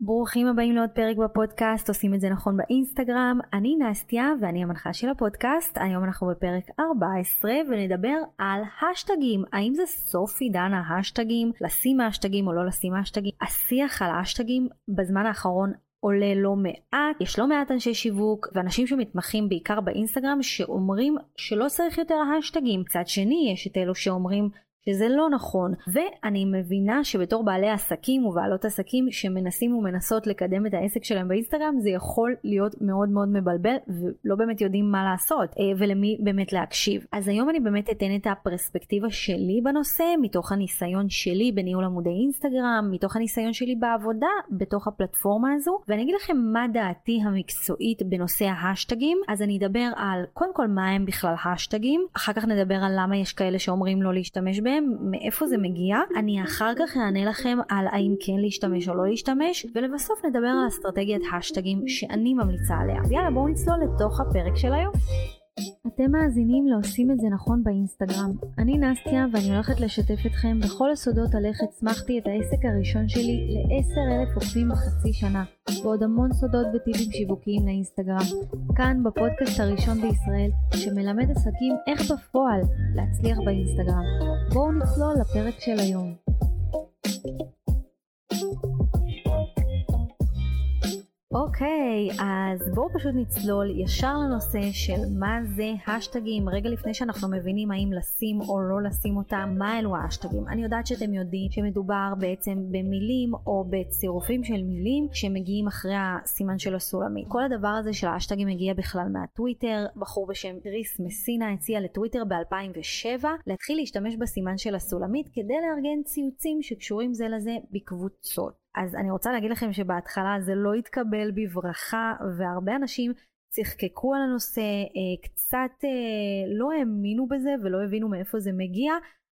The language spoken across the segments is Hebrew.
ברוכים הבאים לעוד פרק בפודקאסט, עושים את זה נכון באינסטגרם. אני נסטיה ואני המנחה של הפודקאסט. היום אנחנו בפרק 14 ונדבר על השטגים. האם זה סוף עידן ההשטגים? לשים השטגים או לא לשים השטגים? השיח על השטגים בזמן האחרון עולה לא מעט, יש לא מעט אנשי שיווק ואנשים שמתמחים בעיקר באינסטגרם שאומרים שלא צריך יותר השטגים. מצד שני יש את אלו שאומרים שזה לא נכון. ואני מבינה שבתור בעלי עסקים ובעלות עסקים שמנסים ומנסות לקדם את העסק שלהם באינסטגרם, זה יכול להיות מאוד מאוד מבלבל ולא באמת יודעים מה לעשות אה, ולמי באמת להקשיב. אז היום אני באמת אתן את הפרספקטיבה שלי בנושא, מתוך הניסיון שלי בניהול עמודי אינסטגרם, מתוך הניסיון שלי בעבודה בתוך הפלטפורמה הזו, ואני אגיד לכם מה דעתי המקצועית בנושא ההשטגים. אז אני אדבר על קודם כל מה הם בכלל השטגים, אחר כך נדבר על למה יש כאלה שאומרים לא להשתמש בהם. לכם מאיפה זה מגיע. אני אחר כך אענה לכם על האם כן להשתמש או לא להשתמש, ולבסוף נדבר על אסטרטגיית השטגים שאני ממליצה עליה. אז יאללה בואו נצלול לתוך הפרק של היום. אתם מאזינים לעושים את זה נכון באינסטגרם. אני נסטיה ואני הולכת לשתף אתכם בכל הסודות על איך הצמחתי את העסק הראשון שלי ל-10 אלף עוקבים בחצי שנה, ועוד המון סודות וטיפים שיווקיים לאינסטגרם. כאן בפודקאסט הראשון בישראל שמלמד עסקים איך בפועל להצליח באינסטגרם. בואו נצלול לפרק של היום. אוקיי, okay, אז בואו פשוט נצלול ישר לנושא של מה זה השטגים, רגע לפני שאנחנו מבינים האם לשים או לא לשים אותם, מה אלו השטגים. אני יודעת שאתם יודעים שמדובר בעצם במילים או בצירופים של מילים שמגיעים אחרי הסימן של הסולמית. כל הדבר הזה של השטגים מגיע בכלל מהטוויטר, בחור בשם ריס מסינה הציע לטוויטר ב-2007 להתחיל להשתמש בסימן של הסולמית כדי לארגן ציוצים שקשורים זה לזה בקבוצות. אז אני רוצה להגיד לכם שבהתחלה זה לא התקבל בברכה והרבה אנשים צחקקו על הנושא, אה, קצת אה, לא האמינו בזה ולא הבינו מאיפה זה מגיע,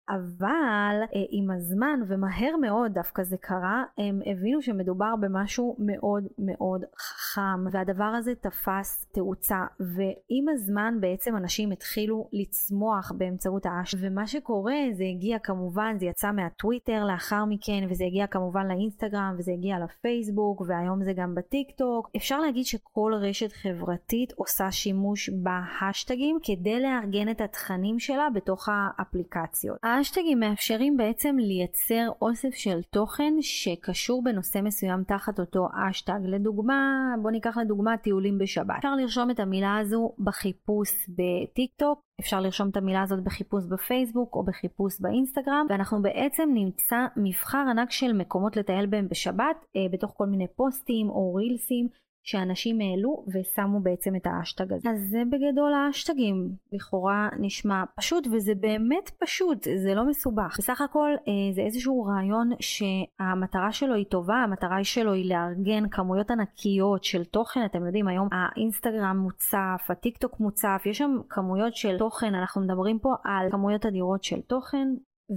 אבל אה, עם הזמן ומהר מאוד דווקא זה קרה, הם הבינו שמדובר במשהו מאוד מאוד חכם והדבר הזה תפס תאוצה ועם הזמן בעצם אנשים התחילו לצמוח באמצעות האש ומה שקורה זה הגיע כמובן, זה יצא מהטוויטר לאחר מכן וזה הגיע כמובן לאינסטגרם וזה הגיע לפייסבוק והיום זה גם בטיק טוק. אפשר להגיד שכל רשת חברתית עושה שימוש בהשטגים כדי לארגן את התכנים שלה בתוך האפליקציות. האשטגים מאפשרים בעצם לייצר אוסף של תוכן שקשור בנושא מסוים תחת אותו אשטג. לדוגמה, בוא ניקח לדוגמה טיולים בשבת. אפשר לרשום את המילה הזו בחיפוש בטיק טוק, אפשר לרשום את המילה הזאת בחיפוש בפייסבוק או בחיפוש באינסטגרם, ואנחנו בעצם נמצא מבחר ענק של מקומות לטייל בהם בשבת, אה, בתוך כל מיני פוסטים או רילסים. שאנשים העלו ושמו בעצם את האשטג הזה. אז זה בגדול האשטגים, לכאורה נשמע פשוט וזה באמת פשוט, זה לא מסובך. בסך הכל אה, זה איזשהו רעיון שהמטרה שלו היא טובה, המטרה שלו היא לארגן כמויות ענקיות של תוכן, אתם יודעים היום האינסטגרם מוצף, הטיק טוק מוצף, יש שם כמויות של תוכן, אנחנו מדברים פה על כמויות אדירות של תוכן,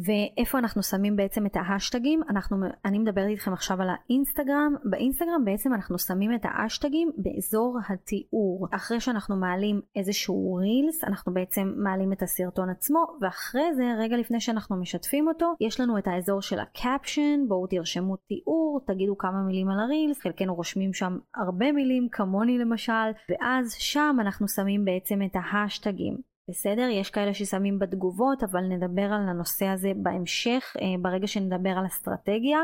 ואיפה אנחנו שמים בעצם את ההשטגים, אנחנו, אני מדברת איתכם עכשיו על האינסטגרם, באינסטגרם בעצם אנחנו שמים את ההשטגים באזור התיאור. אחרי שאנחנו מעלים איזשהו רילס, אנחנו בעצם מעלים את הסרטון עצמו, ואחרי זה, רגע לפני שאנחנו משתפים אותו, יש לנו את האזור של הקפשן, בואו תרשמו תיאור, תגידו כמה מילים על הרילס, חלקנו רושמים שם הרבה מילים, כמוני למשל, ואז שם אנחנו שמים בעצם את ההשטגים. בסדר? יש כאלה ששמים בתגובות, אבל נדבר על הנושא הזה בהמשך, אה, ברגע שנדבר על אסטרטגיה,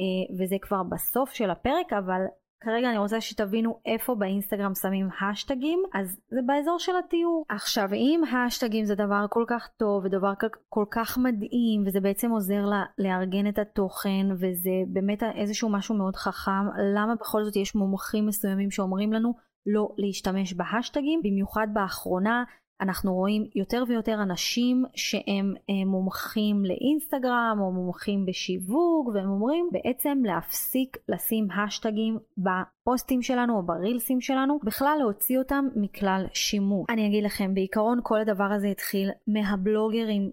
אה, וזה כבר בסוף של הפרק, אבל כרגע אני רוצה שתבינו איפה באינסטגרם שמים השטגים, אז זה באזור של התיאור. עכשיו, אם השטגים זה דבר כל כך טוב ודבר כל כך מדהים, וזה בעצם עוזר לה לארגן את התוכן, וזה באמת איזשהו משהו מאוד חכם, למה בכל זאת יש מומחים מסוימים שאומרים לנו לא להשתמש בהשטגים, במיוחד באחרונה אנחנו רואים יותר ויותר אנשים שהם אה, מומחים לאינסטגרם או מומחים בשיווק והם אומרים בעצם להפסיק לשים השטגים בפוסטים שלנו או ברילסים שלנו, בכלל להוציא אותם מכלל שימוש. אני אגיד לכם, בעיקרון כל הדבר הזה התחיל מהבלוגרים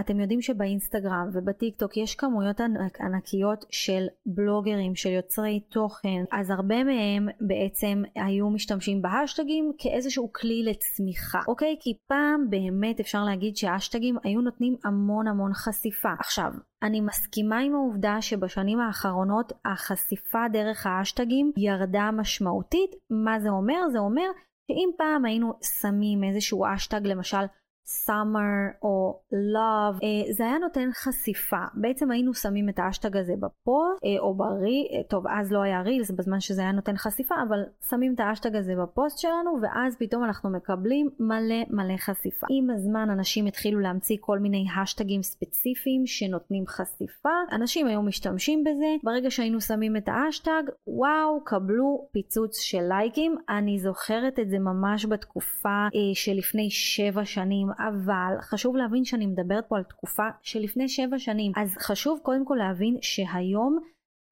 אתם יודעים שבאינסטגרם ובטיק טוק יש כמויות ענק, ענקיות של בלוגרים, של יוצרי תוכן, אז הרבה מהם בעצם היו משתמשים בהשטגים כאיזשהו כלי לצמיחה, אוקיי? כי פעם באמת אפשר להגיד שההשטגים היו נותנים המון המון חשיפה. עכשיו, אני מסכימה עם העובדה שבשנים האחרונות החשיפה דרך האשטגים ירדה משמעותית. מה זה אומר? זה אומר שאם פעם היינו שמים איזשהו אשטג למשל summer או love, אה, זה היה נותן חשיפה. בעצם היינו שמים את האשטג הזה בפוסט אה, או ברי, אה, טוב אז לא היה רילס בזמן שזה היה נותן חשיפה, אבל שמים את האשטג הזה בפוסט שלנו ואז פתאום אנחנו מקבלים מלא מלא חשיפה. עם הזמן אנשים התחילו להמציא כל מיני השטגים ספציפיים שנותנים חשיפה, אנשים היו משתמשים בזה, ברגע שהיינו שמים את האשטג, וואו, קבלו פיצוץ של לייקים. אני זוכרת את זה ממש בתקופה שלפני שבע שנים. אבל חשוב להבין שאני מדברת פה על תקופה שלפני שבע שנים. אז חשוב קודם כל להבין שהיום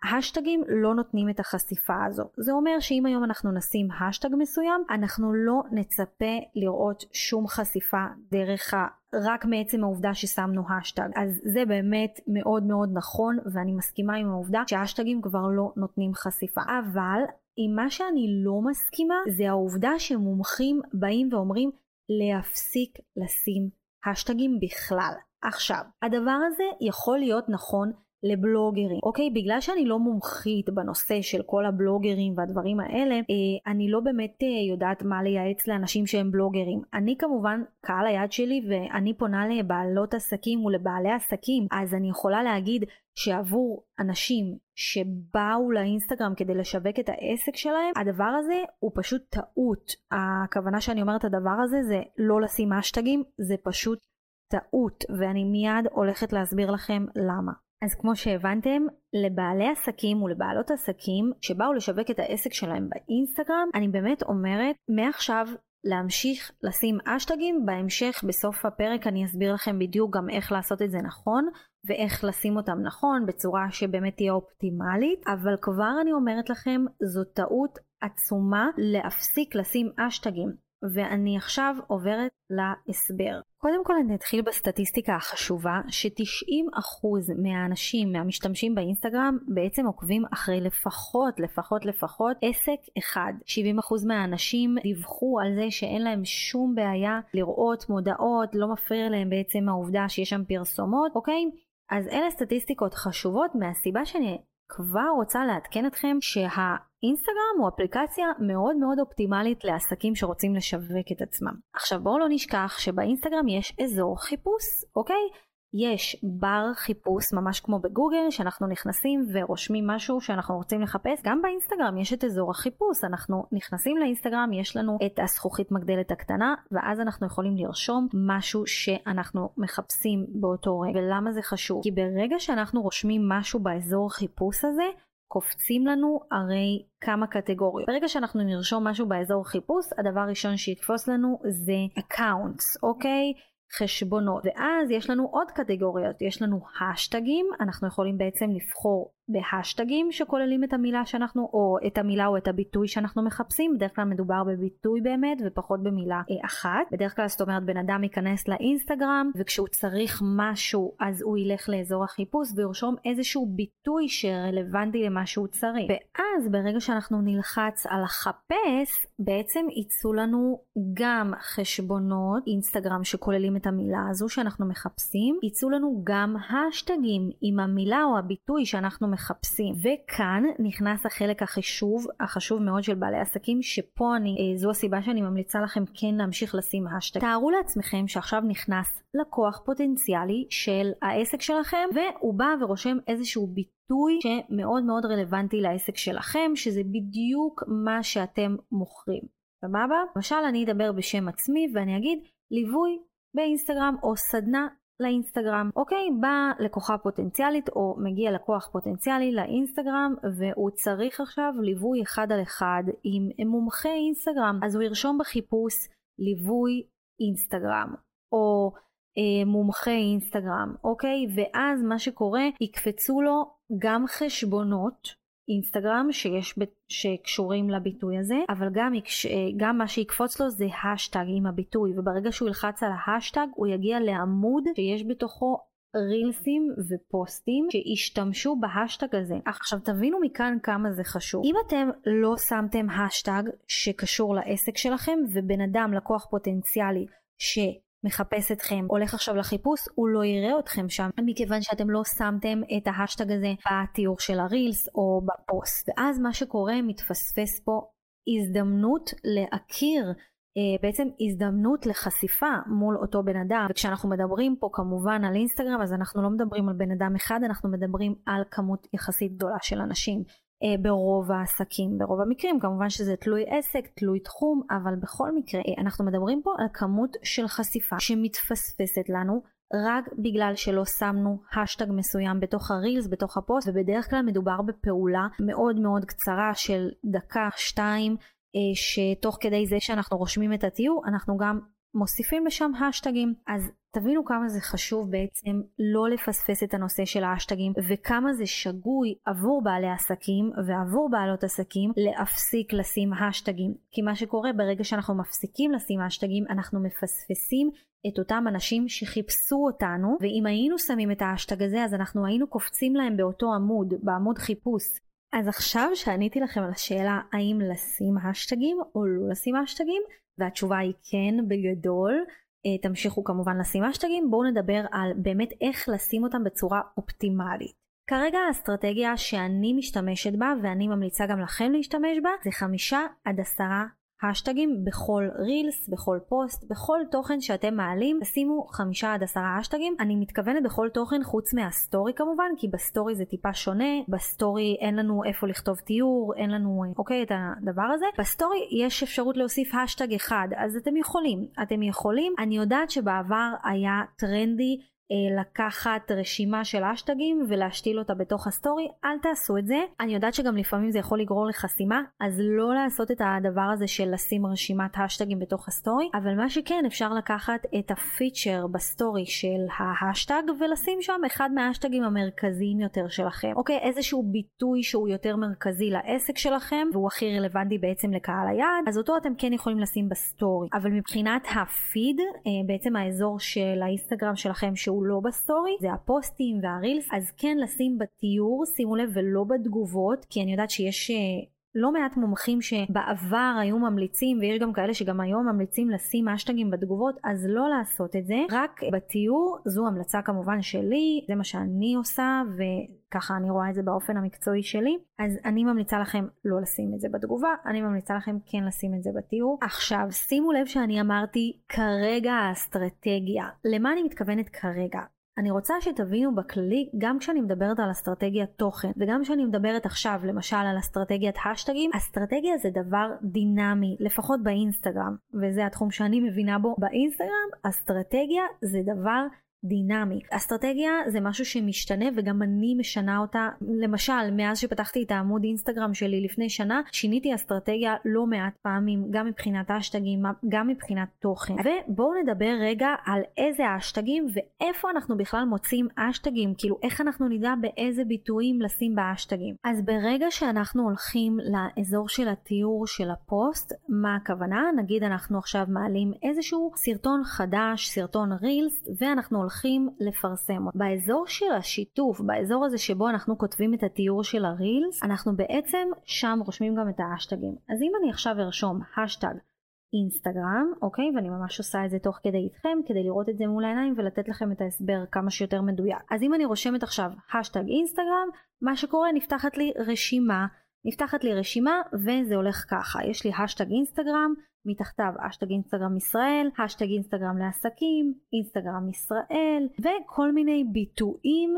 השטגים לא נותנים את החשיפה הזו. זה אומר שאם היום אנחנו נשים השטג מסוים, אנחנו לא נצפה לראות שום חשיפה דרך ה... רק מעצם העובדה ששמנו השטג. אז זה באמת מאוד מאוד נכון, ואני מסכימה עם העובדה שהשטגים כבר לא נותנים חשיפה. אבל עם מה שאני לא מסכימה, זה העובדה שמומחים באים ואומרים להפסיק לשים השטגים בכלל. עכשיו, הדבר הזה יכול להיות נכון לבלוגרים, אוקיי? בגלל שאני לא מומחית בנושא של כל הבלוגרים והדברים האלה, אה, אני לא באמת אה, יודעת מה לייעץ לאנשים שהם בלוגרים. אני כמובן, קהל היד שלי ואני פונה לבעלות עסקים ולבעלי עסקים, אז אני יכולה להגיד שעבור אנשים שבאו לאינסטגרם כדי לשווק את העסק שלהם, הדבר הזה הוא פשוט טעות. הכוונה שאני אומרת הדבר הזה זה לא לשים אשטגים, זה פשוט טעות, ואני מיד הולכת להסביר לכם למה. אז כמו שהבנתם, לבעלי עסקים ולבעלות עסקים שבאו לשווק את העסק שלהם באינסטגרם, אני באמת אומרת, מעכשיו להמשיך לשים אשטגים, בהמשך בסוף הפרק אני אסביר לכם בדיוק גם איך לעשות את זה נכון ואיך לשים אותם נכון בצורה שבאמת תהיה אופטימלית, אבל כבר אני אומרת לכם זו טעות עצומה להפסיק לשים אשטגים. ואני עכשיו עוברת להסבר. קודם כל אני אתחיל בסטטיסטיקה החשובה ש-90% מהאנשים, מהמשתמשים באינסטגרם בעצם עוקבים אחרי לפחות, לפחות, לפחות עסק אחד. 70% מהאנשים דיווחו על זה שאין להם שום בעיה לראות מודעות, לא מפריע להם בעצם העובדה שיש שם פרסומות, אוקיי? אז אלה סטטיסטיקות חשובות מהסיבה שאני כבר רוצה לעדכן אתכם שהאינסטגרם הוא אפליקציה מאוד מאוד אופטימלית לעסקים שרוצים לשווק את עצמם. עכשיו בואו לא נשכח שבאינסטגרם יש אזור חיפוש, אוקיי? יש בר חיפוש ממש כמו בגוגל שאנחנו נכנסים ורושמים משהו שאנחנו רוצים לחפש גם באינסטגרם יש את אזור החיפוש אנחנו נכנסים לאינסטגרם יש לנו את הזכוכית מגדלת הקטנה ואז אנחנו יכולים לרשום משהו שאנחנו מחפשים באותו רגע ולמה זה חשוב כי ברגע שאנחנו רושמים משהו באזור חיפוש הזה קופצים לנו הרי כמה קטגוריות. ברגע שאנחנו נרשום משהו באזור חיפוש, הדבר הראשון שיתפוס לנו זה accounts, אוקיי? חשבונות ואז יש לנו עוד קטגוריות יש לנו השטגים אנחנו יכולים בעצם לבחור בהשטגים שכוללים את המילה שאנחנו או את המילה או את הביטוי שאנחנו מחפשים. בדרך כלל מדובר בביטוי באמת ופחות במילה אה, אחת. בדרך כלל זאת אומרת בן אדם ייכנס לאינסטגרם וכשהוא צריך משהו אז הוא ילך לאזור החיפוש וירשום איזשהו ביטוי שרלוונטי למה שהוא צריך. ואז ברגע שאנחנו נלחץ על לחפש בעצם יצאו לנו גם חשבונות אינסטגרם שכוללים את המילה הזו שאנחנו מחפשים. יצאו לנו גם השטגים עם המילה או הביטוי שאנחנו מחפשים. וכאן נכנס החלק החשוב, החשוב מאוד של בעלי עסקים, שפה אני, אה, זו הסיבה שאני ממליצה לכם כן להמשיך לשים השטג. תארו לעצמכם שעכשיו נכנס לקוח פוטנציאלי של העסק שלכם, והוא בא ורושם איזשהו ביטוי שמאוד מאוד רלוונטי לעסק שלכם, שזה בדיוק מה שאתם מוכרים. סבבה? למשל אני אדבר בשם עצמי ואני אגיד ליווי באינסטגרם או סדנה לאינסטגרם. אוקיי, באה לקוחה פוטנציאלית או מגיע לקוח פוטנציאלי לאינסטגרם והוא צריך עכשיו ליווי אחד על אחד עם מומחה אינסטגרם. אז הוא ירשום בחיפוש ליווי אינסטגרם או אה, מומחה אינסטגרם, אוקיי? ואז מה שקורה, יקפצו לו גם חשבונות אינסטגרם שיש שקשורים לביטוי הזה, אבל גם, גם מה שיקפוץ לו זה השטג עם הביטוי, וברגע שהוא ילחץ על ההשטג הוא יגיע לעמוד שיש בתוכו רילסים ופוסטים שהשתמשו בהשטג הזה. עכשיו תבינו מכאן כמה זה חשוב. אם אתם לא שמתם השטג שקשור לעסק שלכם ובן אדם, לקוח פוטנציאלי, ש... מחפש אתכם, הולך עכשיו לחיפוש, הוא לא יראה אתכם שם, מכיוון שאתם לא שמתם את ההשטג הזה בתיאור של הרילס או בפוסט. ואז מה שקורה, מתפספס פה הזדמנות להכיר אה, בעצם הזדמנות לחשיפה מול אותו בן אדם. וכשאנחנו מדברים פה כמובן על אינסטגרם אז אנחנו לא מדברים על בן אדם אחד אנחנו מדברים על כמות יחסית גדולה של אנשים ברוב העסקים ברוב המקרים. כמובן שזה תלוי עסק תלוי תחום אבל בכל מקרה אה, אנחנו מדברים פה על כמות של חשיפה שמתפספסת לנו רק בגלל שלא שמנו השטג מסוים בתוך הרילס, בתוך הפוסט, ובדרך כלל מדובר בפעולה מאוד מאוד קצרה של דקה, שתיים, אה, שתוך כדי זה שאנחנו רושמים את התיאור אנחנו גם מוסיפים לשם השטגים. אז תבינו כמה זה חשוב בעצם לא לפספס את הנושא של ההשטגים וכמה זה שגוי עבור בעלי עסקים ועבור בעלות עסקים להפסיק לשים השטגים כי מה שקורה ברגע שאנחנו מפסיקים לשים השטגים אנחנו מפספסים את אותם אנשים שחיפשו אותנו ואם היינו שמים את ההשטג הזה אז אנחנו היינו קופצים להם באותו עמוד בעמוד חיפוש. אז עכשיו שעניתי לכם על השאלה האם לשים השטגים או לא לשים השטגים, והתשובה היא כן בגדול, תמשיכו כמובן לשים השטגים, בואו נדבר על באמת איך לשים אותם בצורה אופטימלית. כרגע האסטרטגיה שאני משתמשת בה ואני ממליצה גם לכם להשתמש בה זה חמישה עד עשרה השטגים בכל רילס, בכל פוסט, בכל תוכן שאתם מעלים, תשימו חמישה עד עשרה השטגים. אני מתכוונת בכל תוכן חוץ מהסטורי כמובן, כי בסטורי זה טיפה שונה, בסטורי אין לנו איפה לכתוב תיאור, אין לנו, אוקיי, את הדבר הזה. בסטורי יש אפשרות להוסיף השטג אחד, אז אתם יכולים, אתם יכולים. אני יודעת שבעבר היה טרנדי לקחת רשימה של אשטגים ולהשתיל אותה בתוך הסטורי, אל תעשו את זה. אני יודעת שגם לפעמים זה יכול לגרור לחסימה, אז לא לעשות את הדבר הזה של לשים רשימת האשטגים בתוך הסטורי, אבל מה שכן אפשר לקחת את הפיצ'ר בסטורי של האשטג ולשים שם אחד מהאשטגים המרכזיים יותר שלכם. אוקיי, איזשהו ביטוי שהוא יותר מרכזי לעסק שלכם והוא הכי רלוונטי בעצם לקהל היעד, אז אותו אתם כן יכולים לשים בסטורי. אבל מבחינת הפיד, אה, בעצם האזור של האינסטגרם שלכם שהוא שהוא לא בסטורי זה הפוסטים והרילס אז כן לשים בתיאור שימו לב ולא בתגובות כי אני יודעת שיש אה, לא מעט מומחים שבעבר היו ממליצים ויש גם כאלה שגם היום ממליצים לשים אשטגים בתגובות אז לא לעשות את זה. רק בתיאור זו המלצה כמובן שלי זה מה שאני עושה וככה אני רואה את זה באופן המקצועי שלי. אז אני ממליצה לכם לא לשים את זה בתגובה אני ממליצה לכם כן לשים את זה בתיאור עכשיו שימו לב שאני אמרתי כרגע האסטרטגיה למה אני מתכוונת כרגע אני רוצה שתבינו בכללי, גם כשאני מדברת על אסטרטגיית תוכן, וגם כשאני מדברת עכשיו למשל על אסטרטגיית השטגים, אסטרטגיה זה דבר דינמי, לפחות באינסטגרם, וזה התחום שאני מבינה בו באינסטגרם, אסטרטגיה זה דבר דינמי. אסטרטגיה זה משהו שמשתנה וגם אני משנה אותה. למשל, מאז שפתחתי את העמוד אינסטגרם שלי לפני שנה, שיניתי אסטרטגיה לא מעט פעמים, גם מבחינת האשטגים, גם מבחינת תוכן. ובואו נדבר רגע על איזה האשטגים ואיפה אנחנו בכלל מוצאים אשטגים, כאילו איך אנחנו נדע באיזה ביטויים לשים באשטגים. אז ברגע שאנחנו הולכים לאזור של התיאור של הפוסט, מה הכוונה? נגיד אנחנו עכשיו מעלים איזשהו סרטון חדש, סרטון רילס, ואנחנו הולכים לפרסם אותו. באזור של השיתוף, באזור הזה שבו אנחנו כותבים את התיאור של הרילס, אנחנו בעצם שם רושמים גם את האשטגים. אז אם אני עכשיו ארשום השטג אינסטגרם, אוקיי? ואני ממש עושה את זה תוך כדי איתכם כדי לראות את זה מול העיניים ולתת לכם את ההסבר כמה שיותר מדויק. אז אם אני רושמת עכשיו האשטג אינסטגרם, מה שקורה נפתחת לי רשימה, נפתחת לי רשימה וזה הולך ככה, יש לי האשטג אינסטגרם, מתחתיו האשטג אינסטגרם ישראל, האשטג אינסטגרם לעסקים, אינסטגרם ישראל וכל מיני ביטויים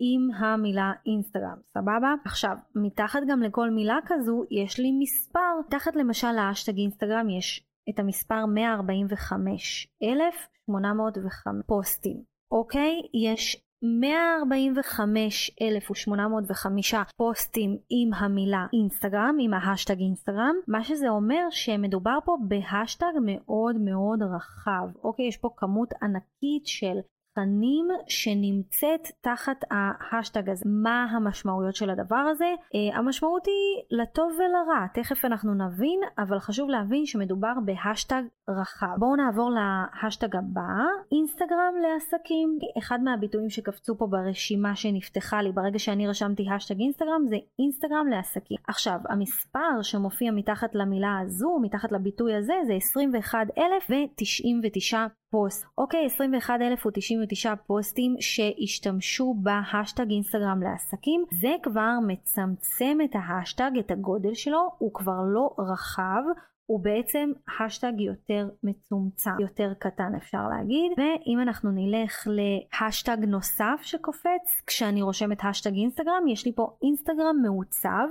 עם המילה אינסטגרם, סבבה? עכשיו, מתחת גם לכל מילה כזו יש לי מספר, מתחת למשל להאשטג אינסטגרם יש את המספר 145,805 פוסטים, אוקיי? יש 145,805 פוסטים עם המילה אינסטגרם, עם ההאשטג אינסטגרם, מה שזה אומר שמדובר פה בהאשטג מאוד מאוד רחב, אוקיי? יש פה כמות ענקית של תכנים שנמצאת תחת ההאשטג הזה. מה המשמעויות של הדבר הזה? Uh, המשמעות היא לטוב ולרע, תכף אנחנו נבין, אבל חשוב להבין שמדובר בהאשטג רחב. בואו נעבור להאשטג הבא, אינסטגרם לעסקים. אחד מהביטויים שקפצו פה ברשימה שנפתחה לי ברגע שאני רשמתי האשטג אינסטגרם זה אינסטגרם לעסקים. עכשיו, המספר שמופיע מתחת למילה הזו, מתחת לביטוי הזה, זה 21,099 פוסט. אוקיי, 21,099 פוסטים שהשתמשו בהאשטג אינסטגרם לעסקים. זה כבר מצמצם את ההאשטג, את הגודל שלו, הוא כבר לא רחב. הוא בעצם האשטג יותר מצומצם, יותר קטן אפשר להגיד. ואם אנחנו נלך להאשטג נוסף שקופץ, כשאני רושמת האשטג אינסטגרם, יש לי פה אינסטגרם מעוצב.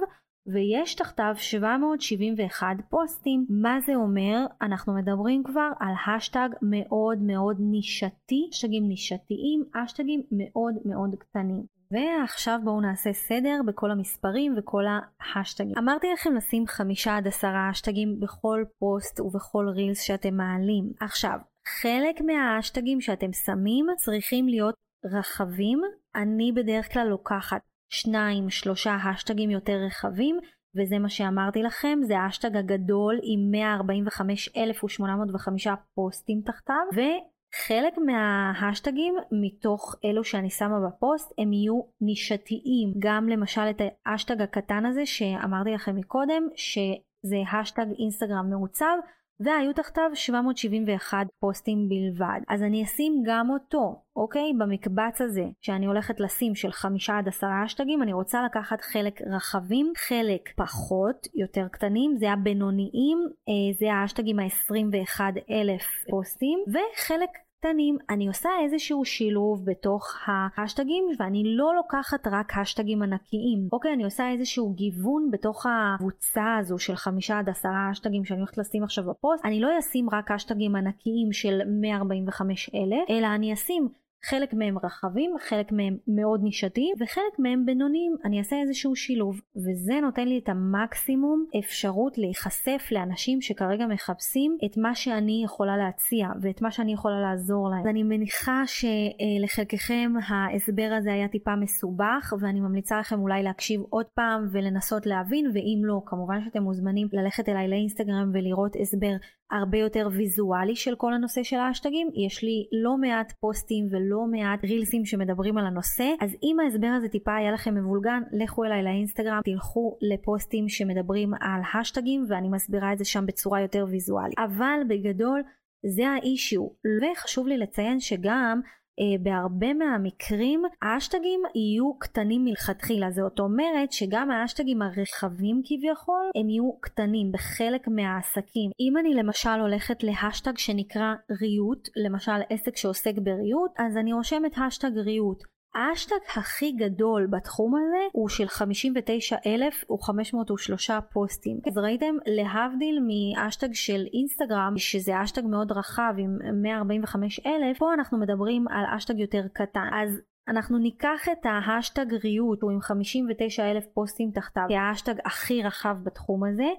ויש תחתיו 771 פוסטים. מה זה אומר? אנחנו מדברים כבר על האשטג מאוד מאוד נישתי, האשטגים נישתיים, האשטגים מאוד מאוד קטנים. ועכשיו בואו נעשה סדר בכל המספרים וכל ההאשטגים. אמרתי לכם לשים חמישה עד עשרה האשטגים בכל פוסט ובכל רילס שאתם מעלים. עכשיו, חלק מההאשטגים שאתם שמים צריכים להיות רחבים. אני בדרך כלל לוקחת שניים, שלושה האשטגים יותר רחבים, וזה מה שאמרתי לכם, זה האשטג הגדול עם 145,805 פוסטים תחתיו, וחלק מההאשטגים מתוך אלו שאני שמה בפוסט הם יהיו נישתיים. גם למשל את האשטג הקטן הזה שאמרתי לכם מקודם, שזה האשטג אינסטגרם מעוצב, והיו תחתיו 771 פוסטים בלבד. אז אני אשים גם אותו, אוקיי? במקבץ הזה שאני הולכת לשים של חמישה עד עשרה אשטגים, אני רוצה לקחת חלק רחבים, חלק פחות, יותר קטנים, זה הבינוניים, אה, זה האשטגים ה-21 אלף פוסטים, וחלק קטנים, אני עושה איזשהו שילוב בתוך ההשטגים ואני לא לוקחת רק השטגים ענקיים. אוקיי, אני עושה איזשהו גיוון בתוך הקבוצה הזו של חמישה עד עשרה השטגים שאני הולכת לשים עכשיו בפוסט. אני לא אשים רק השטגים ענקיים של 145 אלף, אלא אני אשים חלק מהם רחבים, חלק מהם מאוד נישתיים וחלק מהם בינוניים. אני אעשה איזשהו שילוב וזה נותן לי את המקסימום אפשרות להיחשף לאנשים שכרגע מחפשים את מה שאני יכולה להציע ואת מה שאני יכולה לעזור להם. אני מניחה שלחלקכם ההסבר הזה היה טיפה מסובך ואני ממליצה לכם אולי להקשיב עוד פעם ולנסות להבין ואם לא כמובן שאתם מוזמנים ללכת אליי לאינסטגרם ולראות הסבר הרבה יותר ויזואלי של כל הנושא של האשטגים. יש לי לא מעט פוסטים ולא מעט רילסים שמדברים על הנושא, אז אם ההסבר הזה טיפה היה לכם מבולגן, לכו אליי לאינסטגרם, תלכו לפוסטים שמדברים על האשטגים ואני מסבירה את זה שם בצורה יותר ויזואלית. אבל בגדול זה האישיו, וחשוב לי לציין שגם בהרבה מהמקרים האשטגים יהיו קטנים מלכתחילה, זאת אומרת שגם האשטגים הרחבים כביכול הם יהיו קטנים בחלק מהעסקים. אם אני למשל הולכת להשטג שנקרא ריהוט, למשל עסק שעוסק בריהוט, אז אני רושמת האשטג ריהוט. האשטג הכי גדול בתחום הזה הוא של 59,503 פוסטים. אז ראיתם, להבדיל מהאשטג של אינסטגרם, שזה האשטג מאוד רחב עם 145,000, פה אנחנו מדברים על האשטג יותר קטן. אז אנחנו ניקח את ההאשטג ריהוט, הוא עם 59,000 פוסטים תחתיו, כהאשטג הכי רחב בתחום הזה.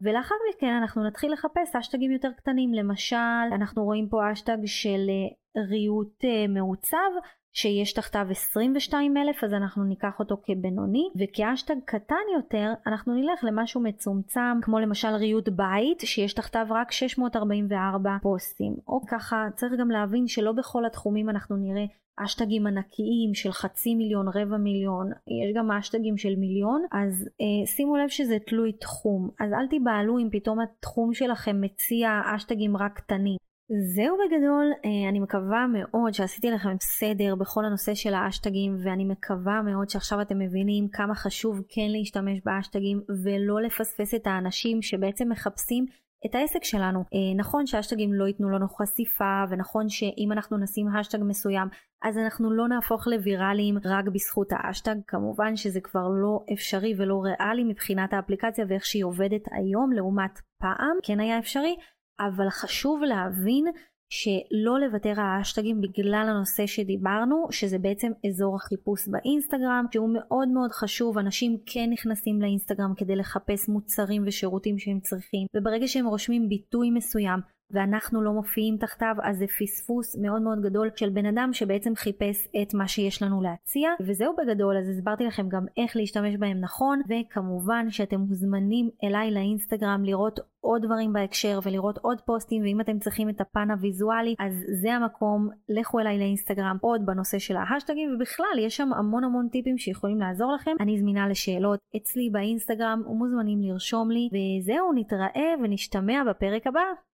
ולאחר מכן אנחנו נתחיל לחפש אשטגים יותר קטנים, למשל אנחנו רואים פה אשטג של אה, ריהוט אה, מעוצב שיש תחתיו 22 אלף אז אנחנו ניקח אותו כבינוני וכאשטג קטן יותר אנחנו נלך למשהו מצומצם כמו למשל ריהוט בית שיש תחתיו רק 644 פוסטים. או ככה צריך גם להבין שלא בכל התחומים אנחנו נראה אשטגים ענקיים של חצי מיליון רבע מיליון יש גם אשטגים של מיליון אז אה, שימו לב שזה תלוי תחום. אז אל תיבהלו אם פתאום התחום שלכם מציע אשטגים רק קטנים זהו בגדול, אה, אני מקווה מאוד שעשיתי לכם סדר בכל הנושא של האשטגים ואני מקווה מאוד שעכשיו אתם מבינים כמה חשוב כן להשתמש באשטגים ולא לפספס את האנשים שבעצם מחפשים את העסק שלנו. אה, נכון שהאשטגים לא ייתנו לנו חשיפה ונכון שאם אנחנו נשים האשטג מסוים אז אנחנו לא נהפוך לוויראליים רק בזכות האשטג, כמובן שזה כבר לא אפשרי ולא ריאלי מבחינת האפליקציה ואיך שהיא עובדת היום לעומת פעם, כן היה אפשרי. אבל חשוב להבין שלא לוותר על האשטגים בגלל הנושא שדיברנו, שזה בעצם אזור החיפוש באינסטגרם, שהוא מאוד מאוד חשוב, אנשים כן נכנסים לאינסטגרם כדי לחפש מוצרים ושירותים שהם צריכים, וברגע שהם רושמים ביטוי מסוים, ואנחנו לא מופיעים תחתיו אז זה פספוס מאוד מאוד גדול של בן אדם שבעצם חיפש את מה שיש לנו להציע. וזהו בגדול אז הסברתי לכם גם איך להשתמש בהם נכון. וכמובן שאתם מוזמנים אליי לאינסטגרם לראות עוד דברים בהקשר ולראות עוד פוסטים. ואם אתם צריכים את הפן הוויזואלי אז זה המקום. לכו אליי לאינסטגרם עוד בנושא של ההשטגים. ובכלל יש שם המון המון טיפים שיכולים לעזור לכם. אני זמינה לשאלות אצלי באינסטגרם ומוזמנים לרשום לי. וזהו נתראה ונשתמע בפרק הבא